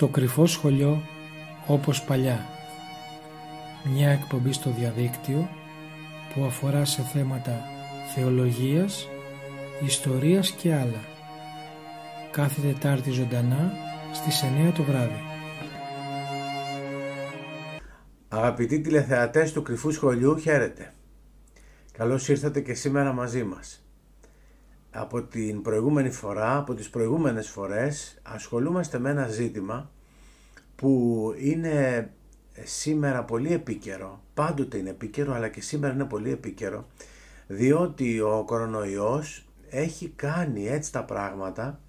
Το κρυφό σχολείο όπως παλιά. Μια εκπομπή στο διαδίκτυο που αφορά σε θέματα θεολογίας, ιστορίας και άλλα. Κάθε Τετάρτη ζωντανά στις 9 το βράδυ. Αγαπητοί τηλεθεατές του Κρυφού Σχολείου, χαίρετε. Καλώς ήρθατε και σήμερα μαζί μας. Από την προηγούμενη φορά, από τις προηγούμενες φορές, ασχολούμαστε με ένα ζήτημα που είναι σήμερα πολύ επίκαιρο, πάντοτε είναι επίκαιρο, αλλά και σήμερα είναι πολύ επίκαιρο, διότι ο κορονοϊός έχει κάνει έτσι τα πράγματα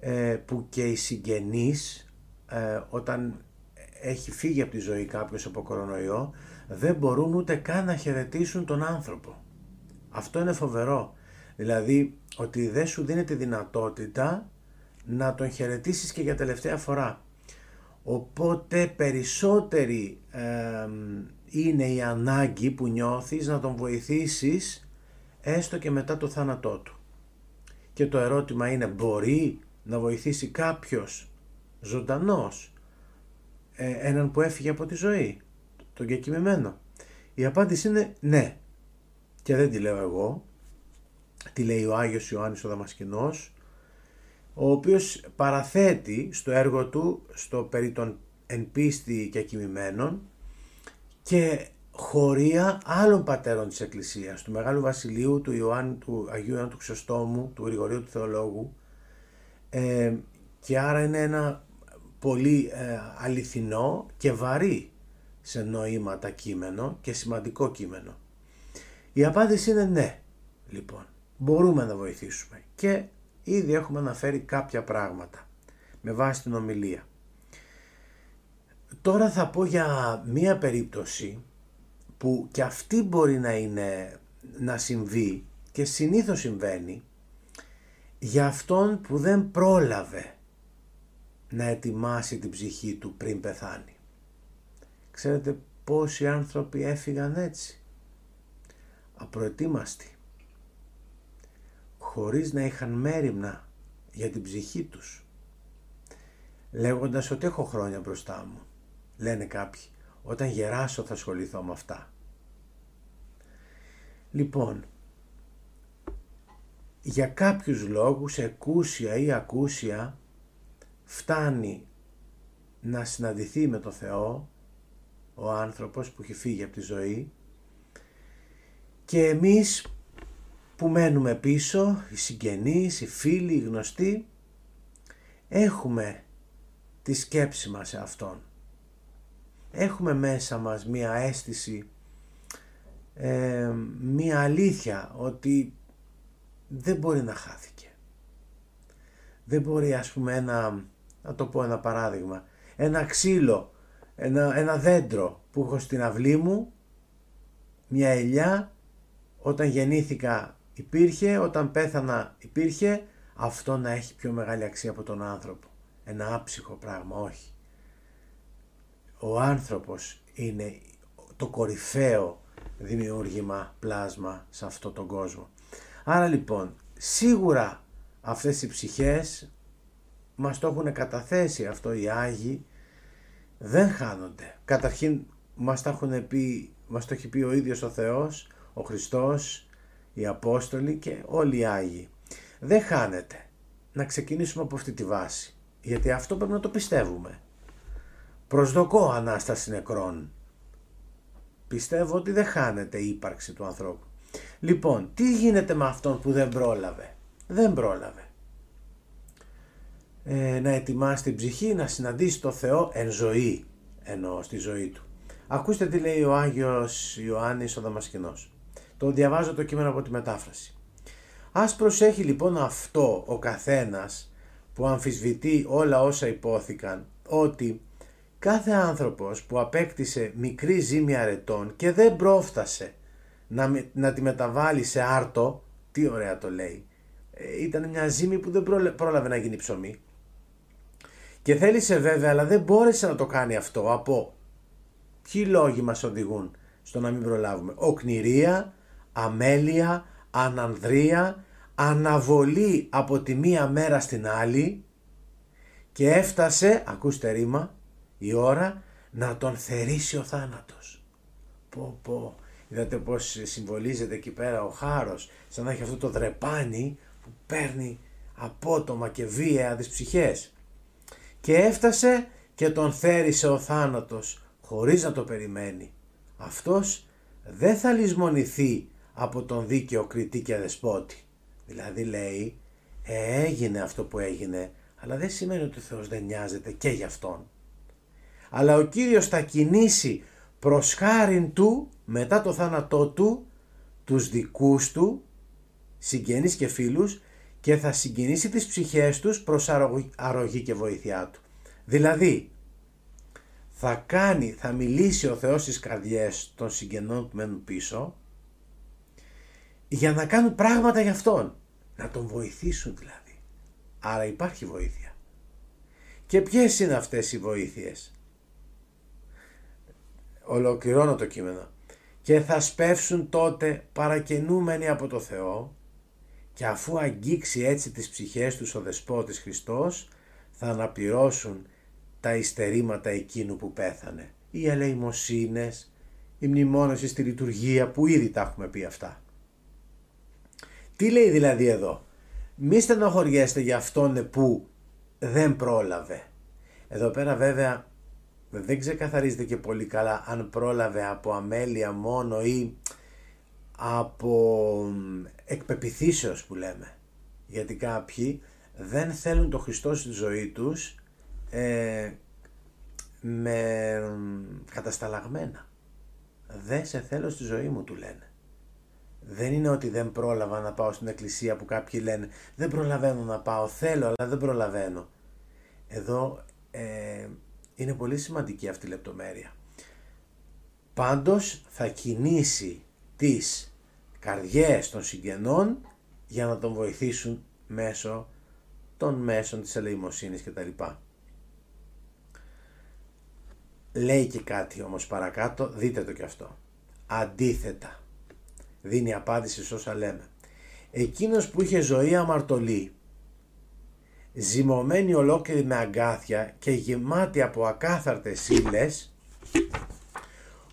ε, που και οι συγγενείς ε, όταν έχει φύγει από τη ζωή κάποιος από κορονοϊό δεν μπορούν ούτε καν να χαιρετήσουν τον άνθρωπο. Αυτό είναι φοβερό. Δηλαδή ότι δεν σου δίνεται δυνατότητα να τον χαιρετήσεις και για τελευταία φορά. Οπότε περισσότερη είναι η ανάγκη που νιώθεις να τον βοηθήσεις έστω και μετά το θάνατό του. Και το ερώτημα είναι μπορεί να βοηθήσει κάποιος ζωντανός ε, έναν που έφυγε από τη ζωή, τον κεκοιμημένο. Η απάντηση είναι ναι. Και δεν τη λέω εγώ, τη λέει ο Άγιος Ιωάννης ο Δαμασκηνός, ο οποίος παραθέτει στο έργο του, στο περί των εν πίστη και κοιμημένων και χωρία άλλων πατέρων της Εκκλησίας, του Μεγάλου Βασιλείου, του, Ιωάννη, του Αγίου Ιωάννου του Ξεστόμου, του Γρηγορίου του Θεολόγου ε, και άρα είναι ένα πολύ ε, αληθινό και βαρύ σε νοήματα κείμενο και σημαντικό κείμενο. Η απάντηση είναι ναι, λοιπόν, μπορούμε να βοηθήσουμε και ήδη έχουμε αναφέρει κάποια πράγματα με βάση την ομιλία. Τώρα θα πω για μία περίπτωση που και αυτή μπορεί να είναι να συμβεί και συνήθως συμβαίνει για αυτόν που δεν πρόλαβε να ετοιμάσει την ψυχή του πριν πεθάνει. Ξέρετε πόσοι άνθρωποι έφυγαν έτσι, απροετοίμαστοι, χωρίς να είχαν μέρημνα για την ψυχή τους, λέγοντας ότι έχω χρόνια μπροστά μου. Λένε κάποιοι, όταν γεράσω θα ασχοληθώ με αυτά. Λοιπόν, για κάποιους λόγους, εκούσια ή ακούσια, φτάνει να συναντηθεί με το Θεό ο άνθρωπος που έχει φύγει από τη ζωή και εμείς που μένουμε πίσω, οι συγγενείς, οι φίλοι, οι γνωστοί, έχουμε τη σκέψη μας σε Αυτόν. Έχουμε μέσα μας μία αίσθηση, ε, μία αλήθεια ότι δεν μπορεί να χάθηκε. Δεν μπορεί ας πούμε ένα να το πω ένα παράδειγμα, ένα ξύλο, ένα, ένα δέντρο που έχω στην αυλή μου, μια ελιά, όταν γεννήθηκα υπήρχε, όταν πέθανα υπήρχε, αυτό να έχει πιο μεγάλη αξία από τον άνθρωπο. Ένα άψυχο πράγμα, όχι. Ο άνθρωπος είναι το κορυφαίο δημιούργημα πλάσμα σε αυτό τον κόσμο. Άρα λοιπόν, σίγουρα αυτές οι ψυχές μας το έχουν καταθέσει αυτό οι Άγιοι δεν χάνονται. Καταρχήν μας, τα έχουν πει, μας το έχει πει ο ίδιος ο Θεός, ο Χριστός, οι Απόστολοι και όλοι οι Άγιοι. Δεν χάνεται. Να ξεκινήσουμε από αυτή τη βάση. Γιατί αυτό πρέπει να το πιστεύουμε. Προσδοκώ Ανάσταση νεκρών. Πιστεύω ότι δεν χάνεται η ύπαρξη του ανθρώπου. Λοιπόν, τι γίνεται με αυτόν που δεν πρόλαβε; Δεν πρόλαβε ε, να ετοιμάσει την ψυχή να συναντήσει το Θεό εν ζωή, εννοώ στη ζωή του. Ακούστε τι λέει ο Άγιος Ιωάννης ο Δαμασκηνός. Το διαβάζω το κείμενο από τη μετάφραση. Ας προσέχει λοιπόν αυτό ο καθένας που αμφισβητεί όλα όσα υπόθηκαν ότι κάθε άνθρωπος που απέκτησε μικρή ζήμη αρετών και δεν πρόφτασε να, να τη μεταβάλει σε άρτο, τι ωραία το λέει, ε, ήταν μια ζήμη που δεν πρόλαβε να γίνει ψωμί, και θέλησε βέβαια, αλλά δεν μπόρεσε να το κάνει αυτό από ποιοι λόγοι μας οδηγούν στο να μην προλάβουμε. Οκνηρία, αμέλεια, ανανδρία, αναβολή από τη μία μέρα στην άλλη και έφτασε, ακούστε ρήμα, η ώρα να τον θερήσει ο θάνατος. Πω πω, είδατε πως συμβολίζεται εκεί πέρα ο χάρος, σαν να έχει αυτό το δρεπάνι που παίρνει απότομα και βία τις ψυχές. Και έφτασε και τον θέρισε ο θάνατος χωρίς να το περιμένει. Αυτός δεν θα λησμονηθεί από τον δίκαιο κριτή και δεσπότη. Δηλαδή λέει ε, έγινε αυτό που έγινε αλλά δεν σημαίνει ότι ο Θεός δεν νοιάζεται και γι' αυτόν. Αλλά ο Κύριος θα κινήσει προς χάριν του μετά το θάνατό του τους δικούς του συγγενείς και φίλους και θα συγκινήσει τις ψυχές τους προς αρρωγή και βοήθειά του. Δηλαδή θα κάνει, θα μιλήσει ο Θεός στις καρδιές των συγγενών που μένουν πίσω για να κάνουν πράγματα για Αυτόν. Να τον βοηθήσουν δηλαδή. Άρα υπάρχει βοήθεια. Και ποιες είναι αυτές οι βοήθειες; Ολοκληρώνω το κείμενο. Και θα σπεύσουν τότε παρακαινούμενοι από το Θεό και αφού αγγίξει έτσι τις ψυχές τους ο Δεσπότης Χριστός θα αναπληρώσουν τα υστερήματα εκείνου που πέθανε. Οι ελεημοσύνες, η μνημόνωση στη λειτουργία που ήδη τα έχουμε πει αυτά. Τι λέει δηλαδή εδώ; Μη στενοχωριέστε για αυτόν που δεν πρόλαβε. Εδώ πέρα βέβαια δεν ξεκαθαρίζεται και πολύ καλά αν πρόλαβε από αμέλεια μόνο ή από εκπεπιθήσεως που λέμε. Γιατί κάποιοι δεν θέλουν το Χριστό στη ζωή τους ε, με κατασταλαγμένα. Δεν σε θέλω στη ζωή μου του λένε. Δεν είναι ότι δεν πρόλαβα να πάω στην εκκλησία που κάποιοι λένε δεν προλαβαίνω να πάω, θέλω αλλά δεν προλαβαίνω. Εδώ ε, είναι πολύ σημαντική αυτή η λεπτομέρεια. Πάντως θα κινήσει τις καρδιές των συγγενών για να τον βοηθήσουν μέσω των μέσων της ελεημοσύνης κτλ. Λέει και κάτι όμως παρακάτω, δείτε το και αυτό. Αντίθετα, δίνει απάντηση σε όσα λέμε. Εκείνος που είχε ζωή αμαρτωλή, ζυμωμένη ολόκληρη με αγκάθια και γεμάτη από ακάθαρτες ύλες,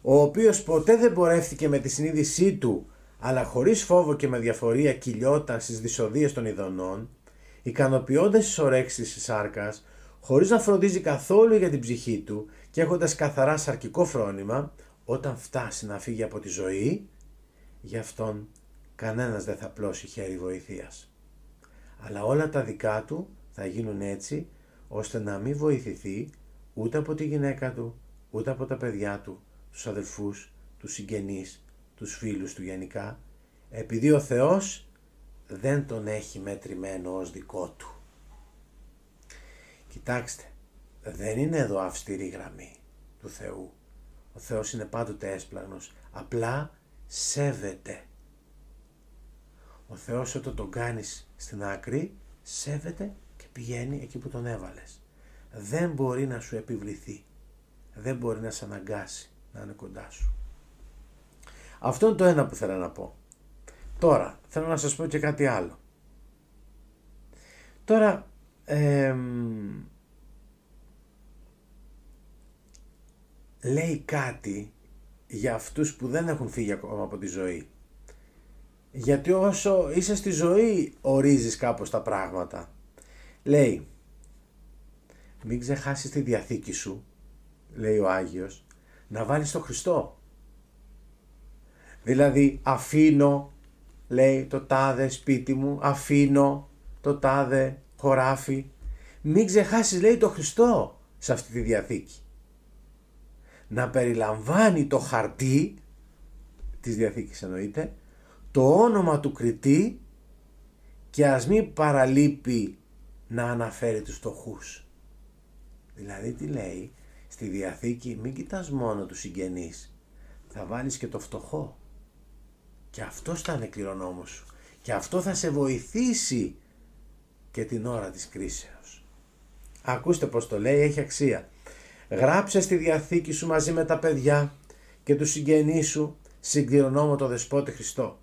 ο οποίος ποτέ δεν πορεύτηκε με τη συνείδησή του, αλλά χωρίς φόβο και με διαφορία κυλιόταν στις δυσοδείες των ειδονών, ικανοποιώντας τις ορέξεις της σάρκας, χωρίς να φροντίζει καθόλου για την ψυχή του και έχοντας καθαρά σαρκικό φρόνημα, όταν φτάσει να φύγει από τη ζωή, γι' αυτόν κανένας δεν θα πλώσει χέρι βοηθείας. Αλλά όλα τα δικά του θα γίνουν έτσι, ώστε να μην βοηθηθεί ούτε από τη γυναίκα του, ούτε από τα παιδιά του, τους αδελφούς, τους συγγενείς, τους φίλους του γενικά, επειδή ο Θεός δεν τον έχει μετρημένο ως δικό του. Κοιτάξτε, δεν είναι εδώ αυστηρή γραμμή του Θεού. Ο Θεός είναι πάντοτε έσπλαγνος, απλά σέβεται. Ο Θεός όταν τον κάνεις στην άκρη, σέβεται και πηγαίνει εκεί που τον έβαλες. Δεν μπορεί να σου επιβληθεί. Δεν μπορεί να σε αναγκάσει να είναι κοντά σου. Αυτό είναι το ένα που θέλω να πω. Τώρα, θέλω να σας πω και κάτι άλλο. Τώρα, λέει κάτι για αυτούς που δεν έχουν φύγει ακόμα από τη ζωή. Γιατί όσο είσαι στη ζωή ορίζεις κάπως τα πράγματα. Λέει, μην ξεχάσεις τη Διαθήκη σου, λέει ο Άγιος, να βάλεις το Χριστό. Δηλαδή αφήνω, λέει το τάδε σπίτι μου, αφήνω το τάδε χωράφι. Μην ξεχάσεις λέει το Χριστό σε αυτή τη Διαθήκη. Να περιλαμβάνει το χαρτί της Διαθήκης εννοείται, το όνομα του κριτή και ας μην παραλείπει να αναφέρει τους φτωχούς. Δηλαδή τι λέει, στη Διαθήκη μην κοιτάς μόνο τους συγγενείς, θα βάλεις και το φτωχό. Και αυτό θα είναι κληρονόμος σου. Και αυτό θα σε βοηθήσει και την ώρα της κρίσεως. Ακούστε πως το λέει, έχει αξία. Γράψε στη Διαθήκη σου μαζί με τα παιδιά και τους συγγενείς σου συγκληρονόμο το Δεσπότη Χριστό.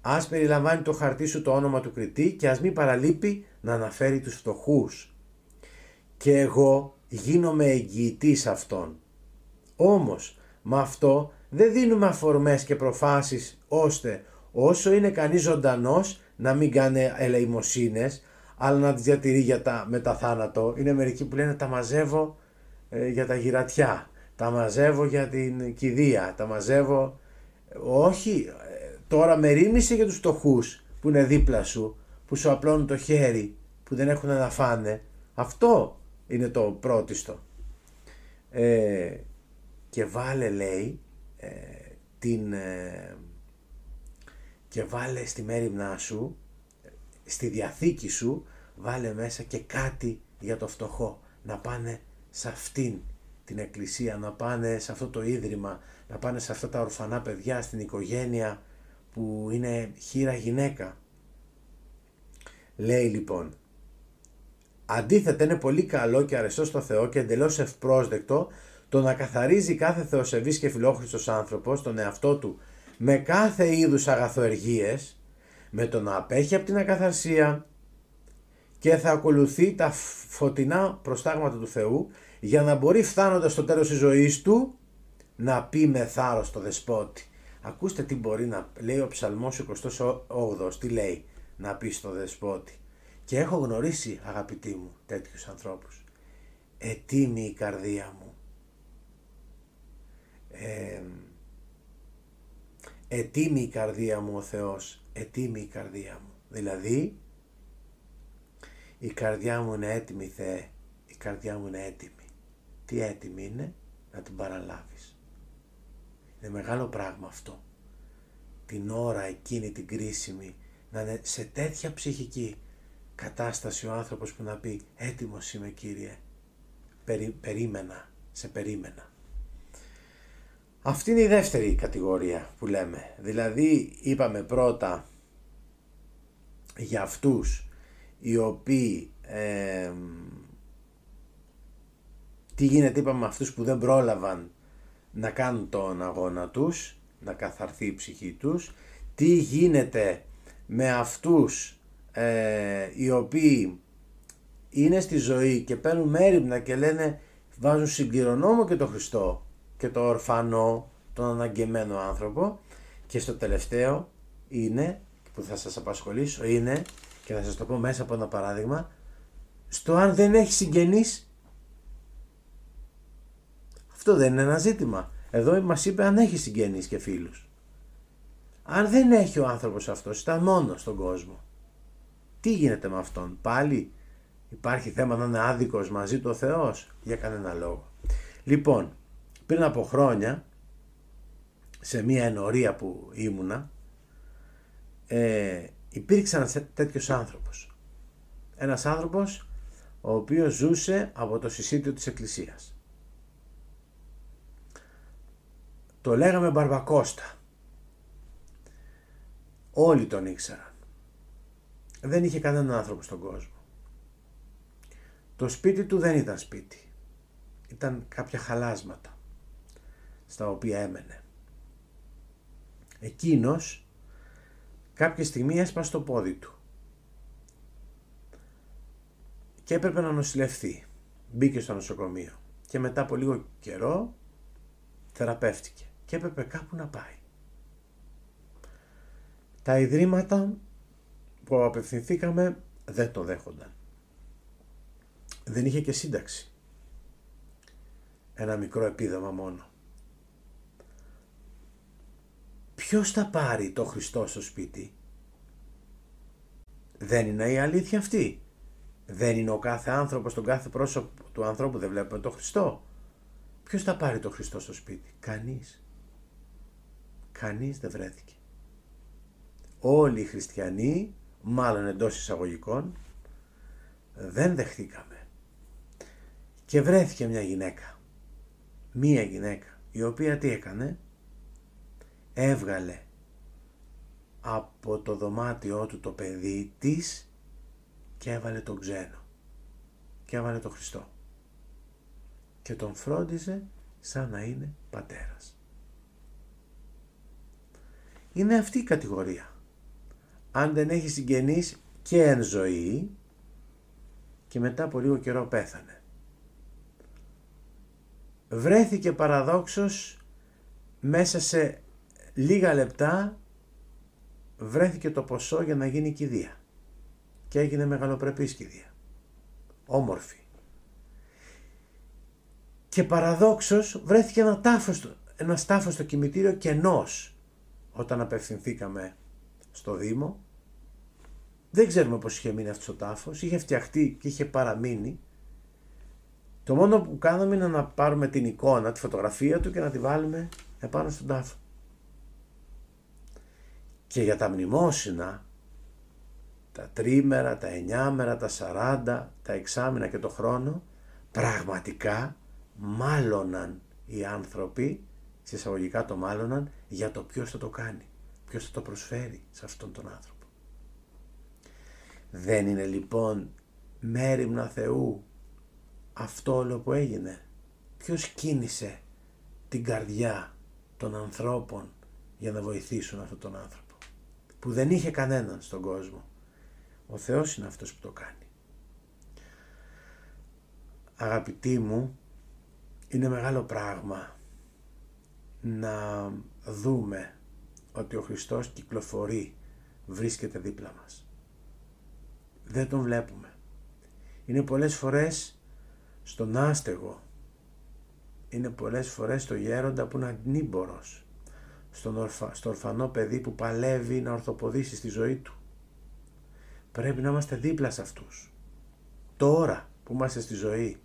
Ας περιλαμβάνει το χαρτί σου το όνομα του κριτή και ας μην παραλείπει να αναφέρει τους φτωχούς. και εγώ γίνομαι εγγυητής αυτών. Όμως με αυτό δεν δίνουμε αφορμές και προφάσεις ώστε όσο είναι κανείς ζωντανός να μην κάνει ελεημοσύνες αλλά να τις διατηρεί για τα μεταθάνατο. Είναι μερικοί που λένε τα μαζεύω ε, για τα γυρατιά, τα μαζεύω για την κηδεία, τα μαζεύω... Όχι, ε, τώρα με ρίμισε για τους φτωχούς που είναι δίπλα σου, που σου απλώνουν το χέρι, που δεν έχουν να φάνε. Αυτό είναι το πρώτιστο. Ε, και βάλε λέει ε, την... Ε, και βάλε στη μέρημνά σου, στη διαθήκη σου, βάλε μέσα και κάτι για το φτωχό. Να πάνε σε αυτήν την εκκλησία, να πάνε σε αυτό το ίδρυμα, να πάνε σε αυτά τα ορφανά παιδιά, στην οικογένεια που είναι χείρα γυναίκα. Λέει λοιπόν, αντίθετα είναι πολύ καλό και αρεστό στο Θεό και εντελώς ευπρόσδεκτο το να καθαρίζει κάθε θεοσεβής και φιλόχρηστος άνθρωπος τον εαυτό του με κάθε είδους αγαθοεργίες, με το να απέχει από την ακαθαρσία και θα ακολουθεί τα φωτεινά προστάγματα του Θεού για να μπορεί φτάνοντας στο τέλος της ζωής του να πει με θάρρος στο δεσπότη. Ακούστε τι μπορεί να λέει ο ψαλμός 28 τι λέει; Να πει στο δεσπότη. Και έχω γνωρίσει αγαπητοί μου τέτοιους ανθρώπους. Ετοίμη η καρδία μου. Ε, ετοίμη η καρδία μου ο Θεός. Ετοίμη η καρδία μου. Δηλαδή η καρδιά μου είναι έτοιμη Θεέ. Η καρδιά μου είναι έτοιμη. Τι έτοιμη είναι; Να την παραλάβεις. Είναι μεγάλο πράγμα αυτό. Την ώρα εκείνη την κρίσιμη να είναι σε τέτοια ψυχική κατάσταση ο άνθρωπος που να πει έτοιμος είμαι Κύριε, Περί, περίμενα, σε περίμενα. Αυτή είναι η δεύτερη κατηγορία που λέμε. Δηλαδή είπαμε πρώτα για αυτούς οι οποίοι τι γίνεται είπαμε με αυτούς που δεν πρόλαβαν να κάνουν τον αγώνα τους, να καθαρθεί η ψυχή τους, τι γίνεται με αυτούς ε, οι οποίοι είναι στη ζωή και παίρνουν μέρημνα και λένε βάζουν συγκληρονόμο και το Χριστό και το ορφανό, τον αναγκεμένο άνθρωπο. Και στο τελευταίο είναι που θα σας απασχολήσω είναι και θα σας το πω μέσα από ένα παράδειγμα στο αν δεν έχει συγγενείς αυτό δεν είναι ένα ζήτημα. Εδώ μας είπε αν έχει συγγενείς και φίλους. Αν δεν έχει ο άνθρωπος αυτός ήταν μόνος στον κόσμο. Τι γίνεται με αυτόν; Πάλι υπάρχει θέμα να είναι άδικος μαζί του ο Θεός; Για κανένα λόγο. Λοιπόν πριν από χρόνια σε μια ενορία που ήμουνα ε, υπήρξε ένας τέτοιος άνθρωπος. Ένας άνθρωπος ο οποίος ζούσε από το συσίτιο της εκκλησίας. Το λέγαμε Μπαρμπακώστα. Όλοι τον ήξεραν. Δεν είχε κανέναν άνθρωπο στον κόσμο. Το σπίτι του δεν ήταν σπίτι. Ήταν κάποια χαλάσματα στα οποία έμενε. Εκείνος κάποια στιγμή έσπασε το πόδι του και έπρεπε να νοσηλευθεί. Μπήκε στο νοσοκομείο και μετά από λίγο καιρό θεραπεύτηκε και έπρεπε κάπου να πάει. Τα ιδρύματα που απευθυνθήκαμε δεν το δέχονταν. Δεν είχε και σύνταξη. Ένα μικρό επίδομα μόνο. Ποιος θα πάρει το Χριστό στο σπίτι; Δεν είναι η αλήθεια αυτή. Δεν είναι ο κάθε άνθρωπος, τον κάθε πρόσωπο του ανθρώπου δεν βλέπουμε το Χριστό. Ποιος θα πάρει το Χριστό στο σπίτι; Κανείς. Κανείς δεν βρέθηκε. Όλοι οι χριστιανοί, μάλλον εντός εισαγωγικών, δεν δεχτήκαμε. Και βρέθηκε μια γυναίκα. Μία γυναίκα η οποία τι έκανε; Έβγαλε από το δωμάτιό του το παιδί της και έβαλε τον ξένο και έβαλε τον Χριστό και τον φρόντιζε σαν να είναι πατέρας. Είναι αυτή η κατηγορία. Αν δεν έχει συγγενείς και εν ζωή και μετά από λίγο καιρό πέθανε. βρέθηκε παραδόξως μέσα σε λίγα λεπτά βρέθηκε το ποσό για να γίνει κηδεία. Και έγινε μεγαλοπρεπής κηδεία. Όμορφη. Και παραδόξως βρέθηκε ένα τάφος, ένας τάφος στο κημητήριο κενός. Όταν απευθυνθήκαμε στο Δήμο δεν ξέρουμε πως είχε μείνει αυτός ο τάφος. Είχε φτιαχτεί και είχε παραμείνει. Το μόνο που κάναμε είναι να πάρουμε την εικόνα, τη φωτογραφία του και να τη βάλουμε επάνω στον τάφο. Και για τα μνημόσυνα, τα τρίμερα, τα εννιάμερα, τα σαράντα, τα εξάμηνα και το χρόνο, πραγματικά μάλωναν οι άνθρωποι, συσσαγωγικά το μάλωναν, για το ποιος θα το κάνει, ποιος θα το προσφέρει σε αυτόν τον άνθρωπο. Δεν είναι λοιπόν μέρημνα Θεού αυτό όλο που έγινε. Ποιος κίνησε την καρδιά των ανθρώπων για να βοηθήσουν αυτόν τον άνθρωπο που δεν είχε κανέναν στον κόσμο. Ο Θεός είναι αυτός που το κάνει. Αγαπητοί μου, είναι μεγάλο πράγμα να δούμε ότι ο Χριστός κυκλοφορεί, βρίσκεται δίπλα μας. Δεν τον βλέπουμε. Είναι πολλές φορές στον άστεγο. Είναι πολλές φορές το γέροντα που είναι αντίμπορος. Στον ορφα, στο ορφανό παιδί που παλεύει να ορθοποδήσει στη ζωή του. Πρέπει να είμαστε δίπλα σε αυτούς. Τώρα που είμαστε στη ζωή.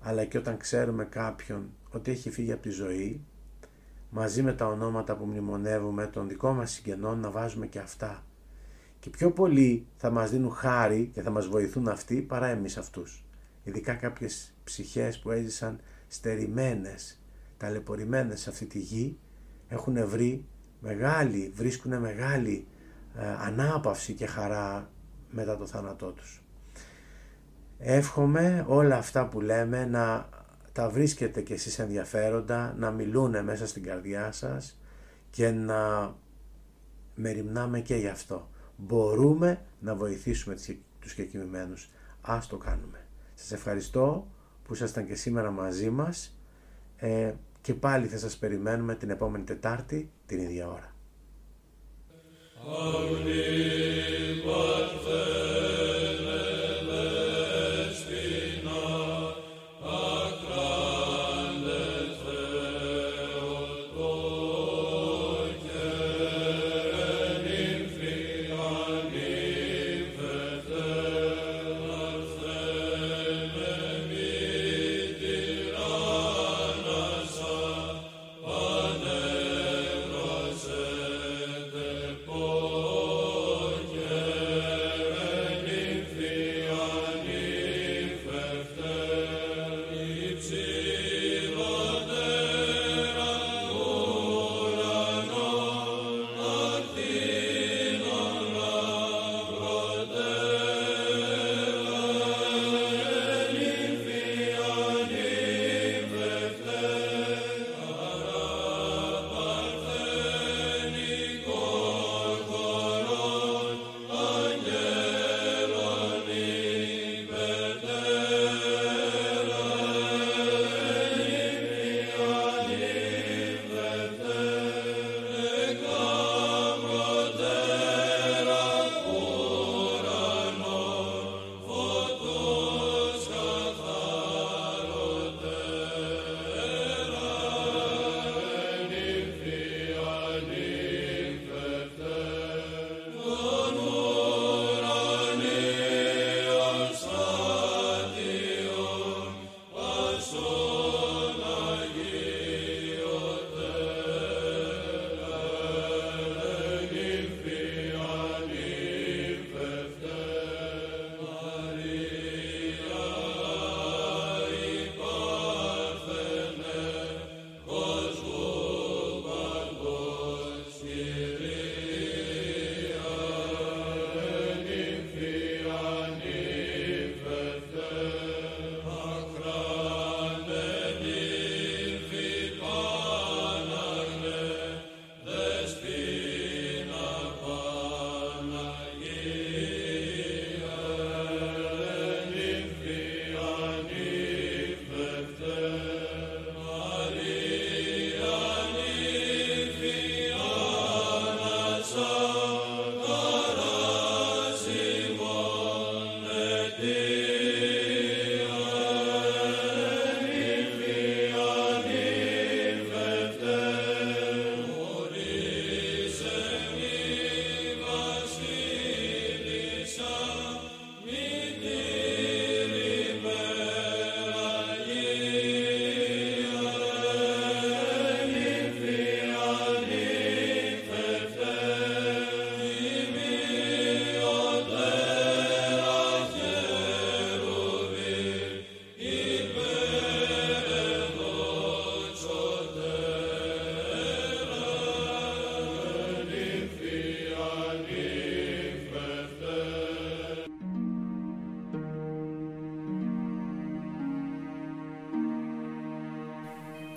Αλλά και όταν ξέρουμε κάποιον ότι έχει φύγει από τη ζωή, μαζί με τα ονόματα που μνημονεύουμε των δικών μας συγγενών να βάζουμε και αυτά. Και πιο πολύ θα μας δίνουν χάρη και θα μας βοηθούν αυτοί παρά εμείς αυτούς ειδικά κάποιες ψυχές που έζησαν στερημένες, ταλαιπωρημένες σε αυτή τη γη, έχουν βρει μεγάλη, βρίσκουν μεγάλη ε, ανάπαυση και χαρά μετά το θάνατό τους. Εύχομαι όλα αυτά που λέμε να τα βρίσκετε και εσείς ενδιαφέροντα, να μιλούν μέσα στην καρδιά σας και να μεριμνάμε και γι' αυτό. Μπορούμε να βοηθήσουμε τους κεκοιμημένους. Ας το κάνουμε. Σας ευχαριστώ που ήσασταν και σήμερα μαζί μας ε, και πάλι θα σας περιμένουμε την επόμενη Τετάρτη την ίδια ώρα.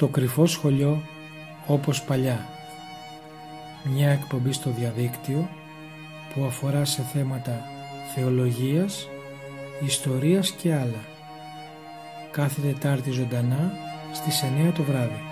Το κρυφό σχολείο όπως παλιά. Μια εκπομπή στο διαδίκτυο που αφορά σε θέματα θεολογίας, ιστορίας και άλλα. Κάθε Τετάρτη ζωντανά στις 9 το βράδυ.